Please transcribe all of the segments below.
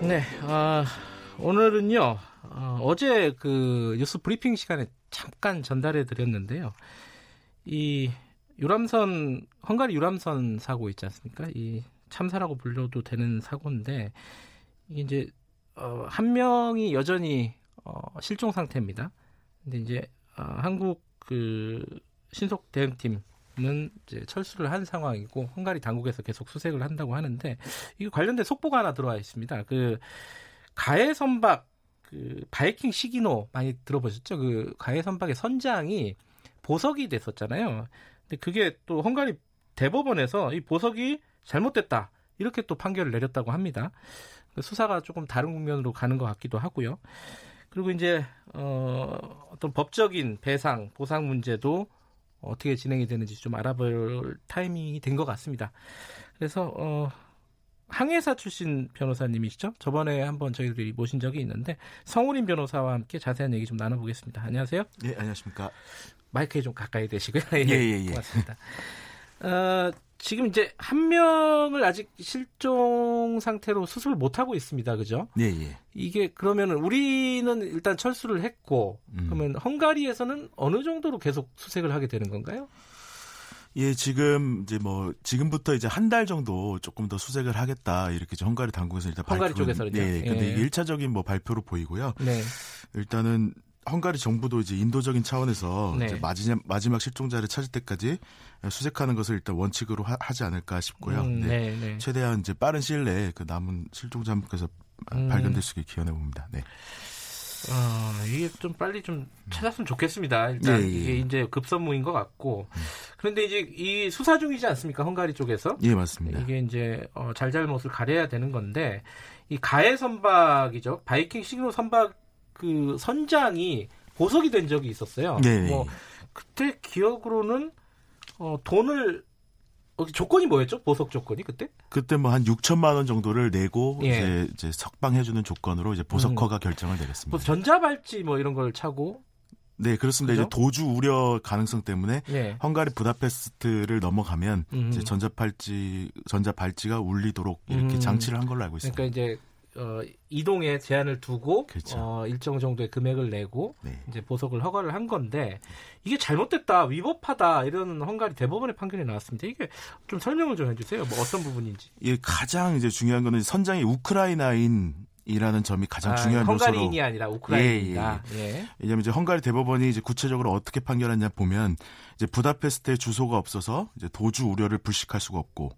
네, 어, 오늘은요, 어, 제 그 뉴스 브리핑 시간에 잠깐 전달해 드렸는데요. 이 유람선, 헝가리 유람선 사고 있지 않습니까? 이 참사라고 불려도 되는 사고인데, 이제, 어, 한 명이 여전히, 어, 실종 상태입니다. 근데 이제, 어, 한국 그 신속 대응팀 는 이제 철수를 한 상황이고 헝가리 당국에서 계속 수색을 한다고 하는데 이거 관련된 속보가 하나 들어와 있습니다. 그 가해 선박 그 바이킹 시기노 많이 들어보셨죠? 그 가해 선박의 선장이 보석이 됐었잖아요. 근데 그게 또 헝가리 대법원에서 이 보석이 잘못됐다 이렇게 또 판결을 내렸다고 합니다. 그 수사가 조금 다른 국면으로 가는 것 같기도 하고요. 그리고 이제 어, 어떤 법적인 배상 보상 문제도 어떻게 진행이 되는지 좀 알아볼 타이밍이 된 것 같습니다. 그래서 어, 항해사 출신 변호사님이시죠? 저번에 한번 저희들이 모신 적이 있는데 성우림 변호사와 함께 자세한 얘기 좀 나눠보겠습니다. 안녕하세요. 예, 안녕하십니까. 마이크에 좀 가까이 대시고요. 예, 예, 예. 예. 고맙습니다. 어, 지금 이제 한 명을 아직 실종 상태로 수습을 못 하고 있습니다. 그죠? 네, 예. 이게 그러면은 우리는 일단 철수를 했고 음. 그러면 헝가리에서는 어느 정도로 계속 수색을 하게 되는 건가요? 예, 지금 이제 뭐 지금부터 이제 한 달 정도 조금 더 수색을 하겠다 이렇게 이제 헝가리 당국에서 일단 헝가리 발표 쪽에서는 네, 근데 예. 1차적인 뭐 발표로 보이고요. 네. 일단은 헝가리 정부도 이제 인도적인 차원에서 네. 이제 마지막, 마지막 실종자를 찾을 때까지 수색하는 것을 일단 원칙으로 하, 지 않을까 싶고요. 음, 네, 네. 최대한 이제 빠른 시일 내에 그 남은 실종자 한 분께서 음. 발견될 수 있게 기원해 봅니다. 네. 어, 이게 좀 빨리 좀 찾았으면 좋겠습니다. 일단 예, 예. 이게 이제 급선무인 것 같고 음. 그런데 이제 이 수사 중이지 않습니까? 헝가리 쪽에서 예 맞습니다. 이게 이제 어, 잘잘못을 가려야 되는 건데 이 가해 선박이죠 바이킹 시긴 선박 그 선장이 보석이 된 적이 있었어요. 네. 뭐 그때 기억으로는 어, 돈을 어, 조건이 뭐였죠? 보석 조건이 그때? 그때 뭐 한 6천만 원 정도를 내고 예. 이제, 이제 석방해주는 조건으로 이제 보석허가 음. 결정을 내렸습니다. 뭐 전자발찌 뭐 이런 걸 차고 네, 그렇습니다. 그죠? 이제 도주 우려 가능성 때문에 예. 헝가리 부다페스트를 넘어가면 음. 이제 전자발찌 전자발찌가 울리도록 이렇게 음. 장치를 한 걸로 알고 있습니다. 그러니까 이제 어, 이동에 제한을 두고 그렇죠. 어, 일정 정도의 금액을 내고 네. 이제 보석을 허가를 한 건데 이게 잘못됐다 위법하다 이런 헝가리 대법원의 판결이 나왔습니다. 이게 좀 설명을 좀 해주세요. 뭐 어떤 부분인지. 예, 가장 이제 중요한 거는 선장이 우크라이나인 이라는 점이 가장 아, 중요한 헝가리인이 요소로. 아니라 우크라이나다. 예, 예. 예. 왜냐하면 이제 헝가리 대법원이 이제 구체적으로 어떻게 판결했냐 보면 이제 부다페스트에 주소가 없어서 이제 도주 우려를 불식할 수가 없고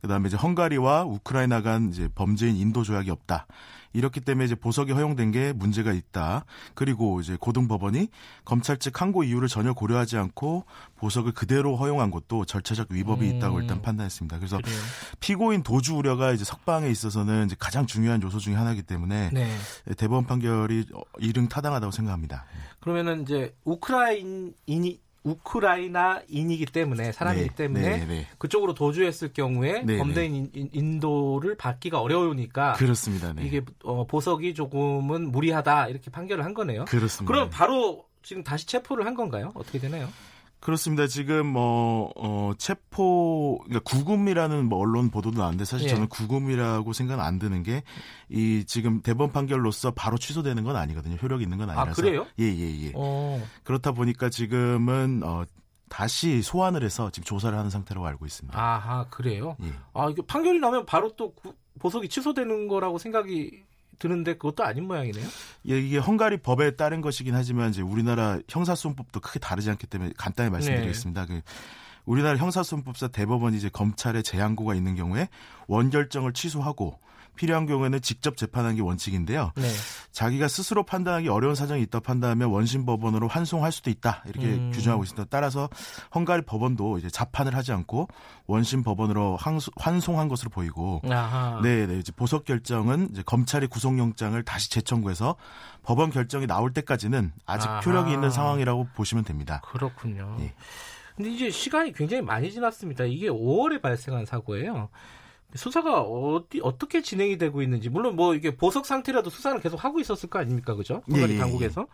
그다음에 이제 헝가리와 우크라이나 간 이제 범죄인 인도 조약이 없다. 이렇기 때문에 이제 보석이 허용된 게 문제가 있다. 그리고 이제 고등법원이 검찰 측 항고 이유를 전혀 고려하지 않고 보석을 그대로 허용한 것도 절차적 위법이 음. 있다고 일단 판단했습니다. 그래서 그래요. 피고인 도주 우려가 이제 석방에 있어서는 이제 가장 중요한 요소 중의 하나이기 때문에 네. 대법원 판결이 이릉 타당하다고 생각합니다. 그러면은 이제 우크라이나인이 우크라이나인이기 때문에 사람이기 네, 때문에 네, 네. 그쪽으로 도주했을 경우에 네, 범죄인 인, 인도를 받기가 어려우니까 그렇습니다. 네. 이게 어, 보석이 조금은 무리하다 이렇게 판결을 한 거네요. 그렇습니다. 그럼 바로 지금 다시 체포를 한 건가요? 어떻게 되나요? 그렇습니다. 지금 뭐 어, 체포 그러니까 구금이라는 뭐 언론 보도도 나왔는데 사실 예. 저는 구금이라고 생각은 안 드는 게 이 지금 대법원 판결로서 바로 취소되는 건 아니거든요. 효력이 있는 건 아니라서. 아 그래요? 예 예 예. 어. 그렇다 보니까 지금은 어 다시 소환을 해서 지금 조사를 하는 상태라고 알고 있습니다. 아하 그래요? 예. 아 이게 판결이 나면 바로 또 구- 보석이 취소되는 거라고 생각이 드는데 그것도 아닌 모양이네요. 예, 이게 헝가리 법에 따른 것이긴 하지만 이제 우리나라 형사소송법도 크게 다르지 않기 때문에 간단히 말씀드리겠습니다. 그 우리나라 형사소송법사 대법원이 이제 검찰의 재항고가 있는 경우에 원결정을 취소하고 필요한 경우에는 직접 재판하는 게 원칙인데요. 네. 자기가 스스로 판단하기 어려운 사정이 있다 판단하면 원심 법원으로 환송할 수도 있다 이렇게 음. 규정하고 있습니다. 따라서 헝가리 법원도 이제 자판을 하지 않고 원심 법원으로 항소, 환송한 것으로 보이고 아하. 네, 네. 이제 보석 결정은 이제 검찰이 구속영장을 다시 재청구해서 법원 결정이 나올 때까지는 아직 아하. 표력이 있는 상황이라고 보시면 됩니다. 그렇군요. 예. 근데 이제 시간이 굉장히 많이 지났습니다. 이게 5월에 발생한 사고예요. 수사가 어디 어떻게 진행이 되고 있는지 물론 뭐 이게 보석 상태라도 수사는 계속 하고 있었을 거 아닙니까, 그죠? 헝가리 예, 예, 당국에서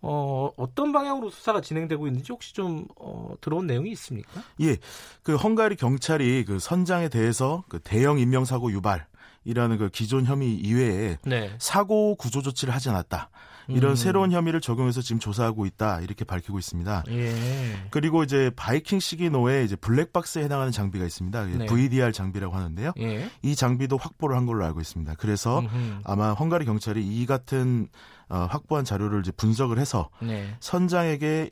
어 어떤 방향으로 수사가 진행되고 있는지 혹시 좀 어, 들어온 내용이 있습니까? 예, 그 헝가리 경찰이 그 선장에 대해서 그 대형 인명 사고 유발 이라는 그 기존 혐의 이외에 네. 사고 구조 조치를 하지 않았다. 이런 음. 새로운 혐의를 적용해서 지금 조사하고 있다. 이렇게 밝히고 있습니다. 예. 그리고 이제 바이킹 시기노에 이제 블랙박스에 해당하는 장비가 있습니다. 네. VDR 장비라고 하는데요. 예. 이 장비도 확보를 한 걸로 알고 있습니다. 그래서 음흠. 아마 헝가리 경찰이 이 같은 어, 확보한 자료를 이제 분석을 해서 네. 선장에게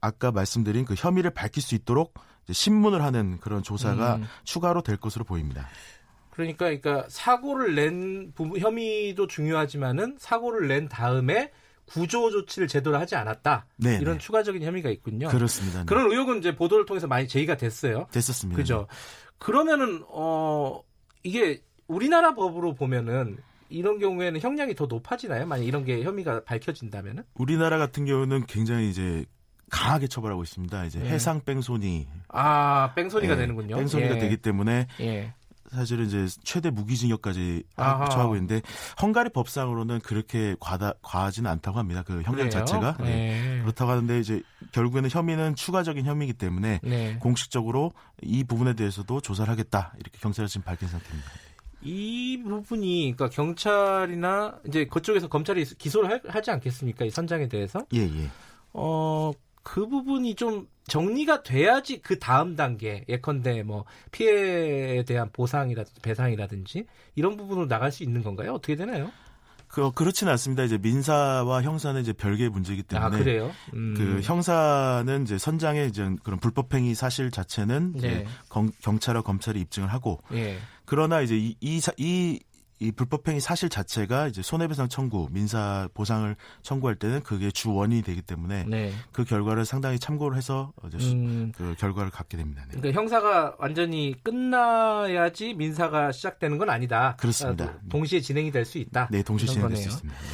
아까 말씀드린 그 혐의를 밝힐 수 있도록 이제 신문을 하는 그런 조사가 음. 추가로 될 것으로 보입니다. 그러니까 그러니까 사고를 낸 부분 혐의도 중요하지만은 사고를 낸 다음에 구조 조치를 제대로 하지 않았다. 네, 이런 네. 추가적인 혐의가 있군요. 그렇습니다. 네. 그런 의혹은 이제 보도를 통해서 많이 제기가 됐어요. 됐었습니다. 그죠? 그러면은 어 이게 우리나라 법으로 보면은 이런 경우에는 형량이 더 높아지나요? 만약 이런 게 혐의가 밝혀진다면은? 우리나라 같은 경우는 굉장히 이제 강하게 처벌하고 있습니다. 이제 네. 해상 뺑소니 아, 뺑소니가 예, 되는군요. 뺑소니가 예. 되기 때문에 예. 사실은 이제 최대 무기징역까지 아하. 처하고 있는데 헝가리 법상으로는 그렇게 과다 과하지는 않다고 합니다. 그 형량 그래요? 자체가 네. 예. 그렇다고 하는데 이제 결국에는 혐의는 추가적인 혐의이기 때문에 네. 공식적으로 이 부분에 대해서도 조사를 하겠다 이렇게 경찰이 지금 밝힌 상태입니다. 이 부분이 그러니까 경찰이나 이제 그쪽에서 검찰이 기소를 할- 하지 않겠습니까? 이 선장에 대해서 예 예. 어 그 부분이 좀 정리가 돼야지 그 다음 단계 예컨대 뭐 피해에 대한 보상이라든지 배상이라든지 이런 부분으로 나갈 수 있는 건가요? 어떻게 되나요? 그 그렇지는 않습니다. 이제 민사와 형사는 이제 별개의 문제이기 때문에 아 그래요? 음. 그 형사는 이제 선장의 이제 그런 불법행위 사실 자체는 네. 경- 경찰과 검찰이 입증을 하고 예. 그러나 이제 이, 이, 사- 이, 이 불법행위 사실 자체가 이제 손해배상 청구, 민사 보상을 청구할 때는 그게 주 원인이 되기 때문에 네. 그 결과를 상당히 참고를 해서 수- 음. 그 결과를 갖게 됩니다. 네. 그러니까 형사가 완전히 끝나야지 민사가 시작되는 건 아니다. 그렇습니다. 아, 동시에 진행이 될 수 있다. 네, 동시 이런 진행될 수 거네요. 있습니다. 네.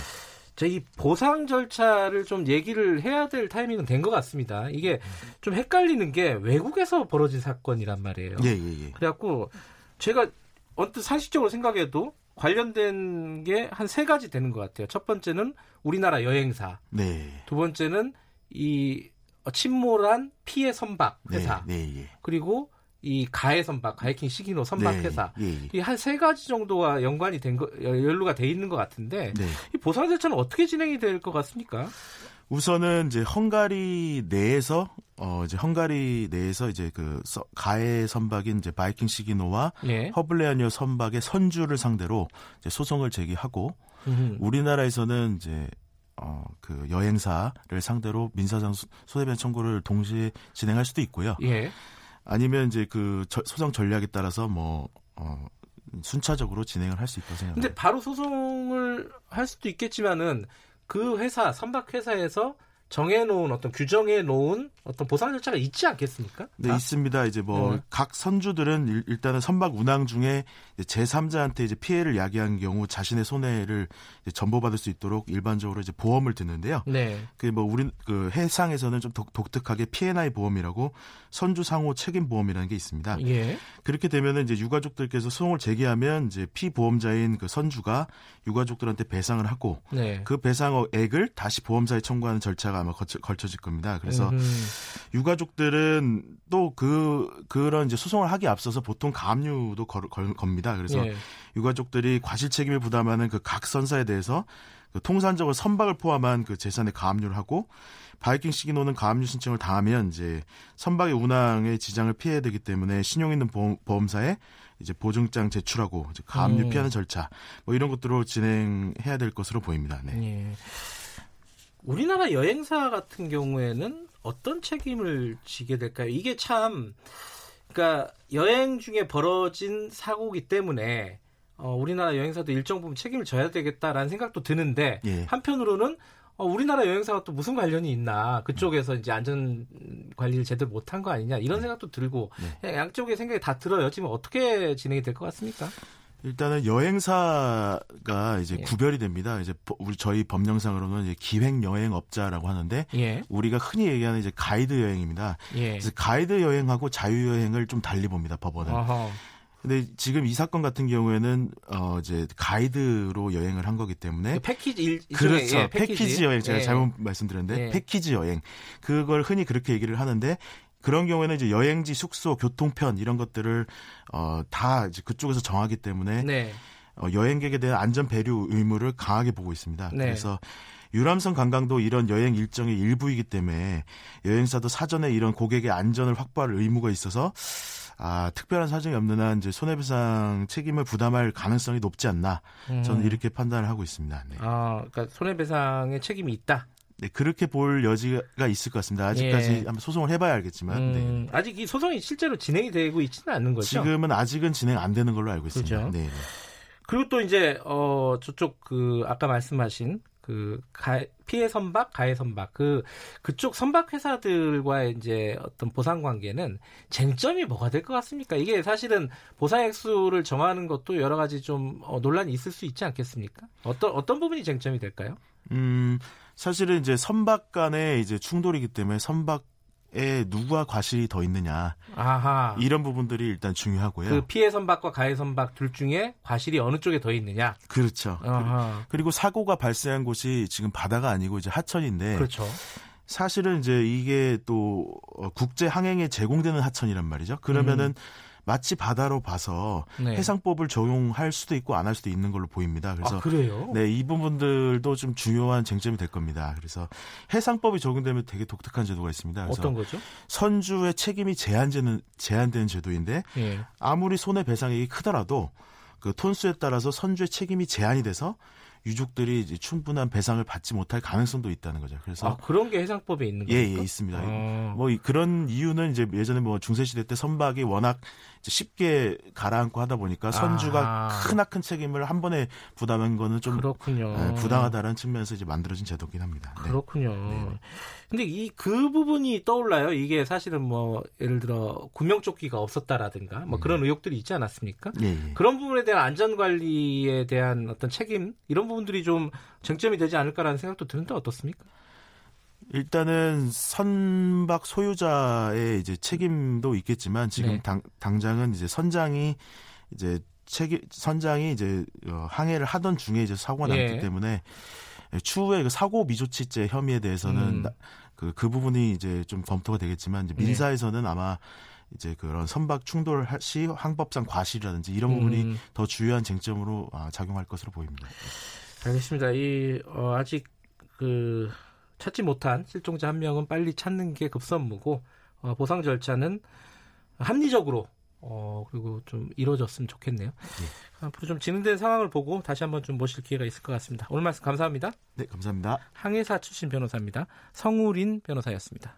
저이 보상 절차를 좀 얘기를 해야 될 타이밍은 된 것 같습니다. 이게 좀 헷갈리는 게 외국에서 벌어진 사건이란 말이에요. 예, 예, 예. 그래갖고 제가 언뜻 상식적으로 생각해도 관련된 게 한 세 가지 되는 것 같아요. 첫 번째는 우리나라 여행사, 네. 두 번째는 이 침몰한 피해 선박 네, 회사, 네, 예. 그리고 이 가해 선박, 가해킹 시기노 선박 네, 회사. 예, 예. 이한 세 가지 정도가 연관이 된 거, 연루가 돼 있는 것 같은데 네. 이 보상 절차는 어떻게 진행이 될 것 같습니까? 우선은 이제 헝가리 내에서 어 이제 헝가리 내에서 이제 그 서- 가해 선박인 이제 바이킹 시기노와 예. 허블레아니오 선박의 선주를 상대로 이제 소송을 제기하고 음. 우리나라에서는 이제 어 그 여행사를 상대로 민사상 소- 손해배상 청구를 동시에 진행할 수도 있고요. 예. 아니면 이제 그 저- 소송 전략에 따라서 뭐 어, 순차적으로 진행을 할 수 있다고 근데 생각합니다. 바로 소송을 할 수도 있겠지만은 그 회사 선박 회사에서 정해놓은 어떤 규정해 놓은 어떤 보상 절차가 있지 않겠습니까? 네, 다? 있습니다. 이제 뭐 네. 각 선주들은 일- 일단은 선박 운항 중에 제3자한테 이제 피해를 야기한 경우 자신의 손해를 전보받을 수 있도록 일반적으로 이제 보험을 드는데요. 네. 그뭐 우리 그 해상에서는 좀 독, 독특하게 P&I 보험이라고 선주 상호 책임 보험이라는 게 있습니다. 예. 그렇게 되면은 이제 유가족들께서 소송을 제기하면 이제 피보험자인 그 선주가 유가족들한테 배상을 하고 네. 그 배상액을 다시 보험사에 청구하는 절차가 아마 거쳐, 걸쳐질 겁니다. 그래서 음. 유가족들은 또 그 그런 이제 소송을 하기 앞서서 보통 가압류도 걸, 걸, 겁니다. 그래서 예. 유가족들이 과실 책임을 부담하는 그 각 선사에 대해서 그 통산적으로 선박을 포함한 그 재산에 가압류를 하고 바이킹 시기노는 가압류 신청을 당하면 이제 선박의 운항에 지장을 피해야 되기 때문에 신용 있는 보험, 보험사에 이제 보증장 제출하고 이제 가압류 음. 피하는 절차 뭐 이런 것들로 진행해야 될 것으로 보입니다. 네. 예. 우리나라 여행사 같은 경우에는 어떤 책임을 지게 될까요? 이게 참, 그러니까 여행 중에 벌어진 사고기 때문에 어, 우리나라 여행사도 일정 부분 책임을 져야 되겠다라는 생각도 드는데 예. 한편으로는 어, 우리나라 여행사가 또 무슨 관련이 있나 그쪽에서 이제 안전 관리를 제대로 못한 거 아니냐 이런 생각도 들고 네. 양쪽의 생각이 다 들어요. 지금 어떻게 진행이 될 것 같습니까? 일단은 여행사가 이제 예. 구별이 됩니다. 이제 버- 우리 저희 법령상으로는 이제 기획 여행업자라고 하는데 예, 우리가 흔히 얘기하는 이제 가이드 여행입니다. 예. 그래서 가이드 여행하고 자유 여행을 좀 달리 봅니다. 법원은. 어허. 근데 지금 이 사건 같은 경우에는 어 이제 가이드로 여행을 한 거기 때문에 패키지 일, 그렇죠. 예, 패키지. 여행 제가 예. 잘못 말씀드렸는데 예. 패키지 여행 그걸 흔히 그렇게 얘기를 하는데 그런 경우에는 이제 여행지, 숙소, 교통편 이런 것들을 어 다 이제 그쪽에서 정하기 때문에 네. 어, 여행객에 대한 안전 배려 의무를 강하게 보고 있습니다. 네. 그래서 유람선 관광도 이런 여행 일정의 일부이기 때문에 여행사도 사전에 이런 고객의 안전을 확보할 의무가 있어서 아, 특별한 사정이 없는 한 이제 손해배상 책임을 부담할 가능성이 높지 않나 저는 음. 이렇게 판단을 하고 있습니다. 네. 아, 그러니까 손해배상의 책임이 있다. 네, 그렇게 볼 여지가 있을 것 같습니다. 아직까지 예. 한번 소송을 해봐야 알겠지만 네. 음, 아직 이 소송이 실제로 진행이 되고 있지는 않는 거죠. 지금은 아직은 진행 안 되는 걸로 알고 있습니다. 그렇죠. 네, 네. 그리고 또 이제 어 저쪽 그 아까 말씀하신 그 가, 피해 선박, 가해 선박 그 그쪽 선박 회사들과의 이제 어떤 보상 관계는 쟁점이 뭐가 될 것 같습니까? 이게 사실은 보상 액수를 정하는 것도 여러 가지 좀 어, 논란이 있을 수 있지 않겠습니까? 어떤 어떤 부분이 쟁점이 될까요? 음, 사실은 이제 선박 간의 이제 충돌이기 때문에 선박 에 누가 과실이 더 있느냐 아하. 이런 부분들이 일단 중요하고요. 그 피해 선박과 가해 선박 둘 중에 과실이 어느 쪽에 더 있느냐? 그렇죠. 아하. 그리고 사고가 발생한 곳이 지금 바다가 아니고 이제 하천인데 그렇죠. 사실은 이제 이게 또 어, 국제 항행에 제공되는 하천이란 말이죠. 그러면은 마치 바다로 봐서 음. 네. 해상법을 적용할 수도 있고 안 할 수도 있는 걸로 보입니다. 그래서 아, 그래요? 네, 이 부분들도 좀 중요한 쟁점이 될 겁니다. 그래서 해상법이 적용되면 되게 독특한 제도가 있습니다. 그래서 어떤 거죠? 선주의 책임이 제한되는 제한되는 제도인데 예. 아무리 손해 배상액이 크더라도 그 톤수에 따라서 선주의 책임이 제한이 돼서 유족들이 충분한 배상을 받지 못할 가능성도 있다는 거죠. 그래서 아, 그런 게 해상법에 있는 예, 겁니까? 예, 있습니다. 아. 뭐 이- 그런 이유는 이제 예전에 뭐 중세 시대 때 선박이 워낙 쉽게 가라앉고 하다 보니까 선주가 아. 크나큰 책임을 한 번에 부담한 거는 좀 그렇군요. 예, 부당하다는 측면에서 이제 만들어진 제도긴 합니다. 네. 그렇군요. 네. 근데 이 그 부분이 떠올라요. 이게 사실은 뭐 예를 들어 구명조끼가 없었다라든가 뭐 그런 의혹들이 있지 않았습니까? 예, 예. 그런 부분에 대한 안전 관리에 대한 어떤 책임 이런 부분 들이 좀 쟁점이 되지 않을까라는 생각도 드는데 어떻습니까? 일단은 선박 소유자의 이제 책임도 있겠지만 지금 네. 당, 당장은 이제 선장이 이제 책임 선장이 이제 어, 항해를 하던 중에 이제 사고가 예. 났기 때문에 추후에 그 사고 미조치죄 혐의에 대해서는 음. 나- 그, 그 부분이 이제 좀 검토가 되겠지만 이제 네. 민사에서는 아마 이제 그런 선박 충돌 시 항법상 과실이라든지 이런 부분이 음, 더 주요한 쟁점으로 아, 작용할 것으로 보입니다. 알겠습니다. 이 어, 아직 그 찾지 못한 실종자 한 명은 빨리 찾는 게 급선무고 어, 보상 절차는 합리적으로 어, 그리고 좀 이루어졌으면 좋겠네요. 앞으로 좀 진행된 상황을 보고 다시 한번 좀 모실 기회가 있을 것 같습니다. 오늘 말씀 감사합니다. 네, 감사합니다. 항해사 출신 변호사입니다. 성우린 변호사였습니다.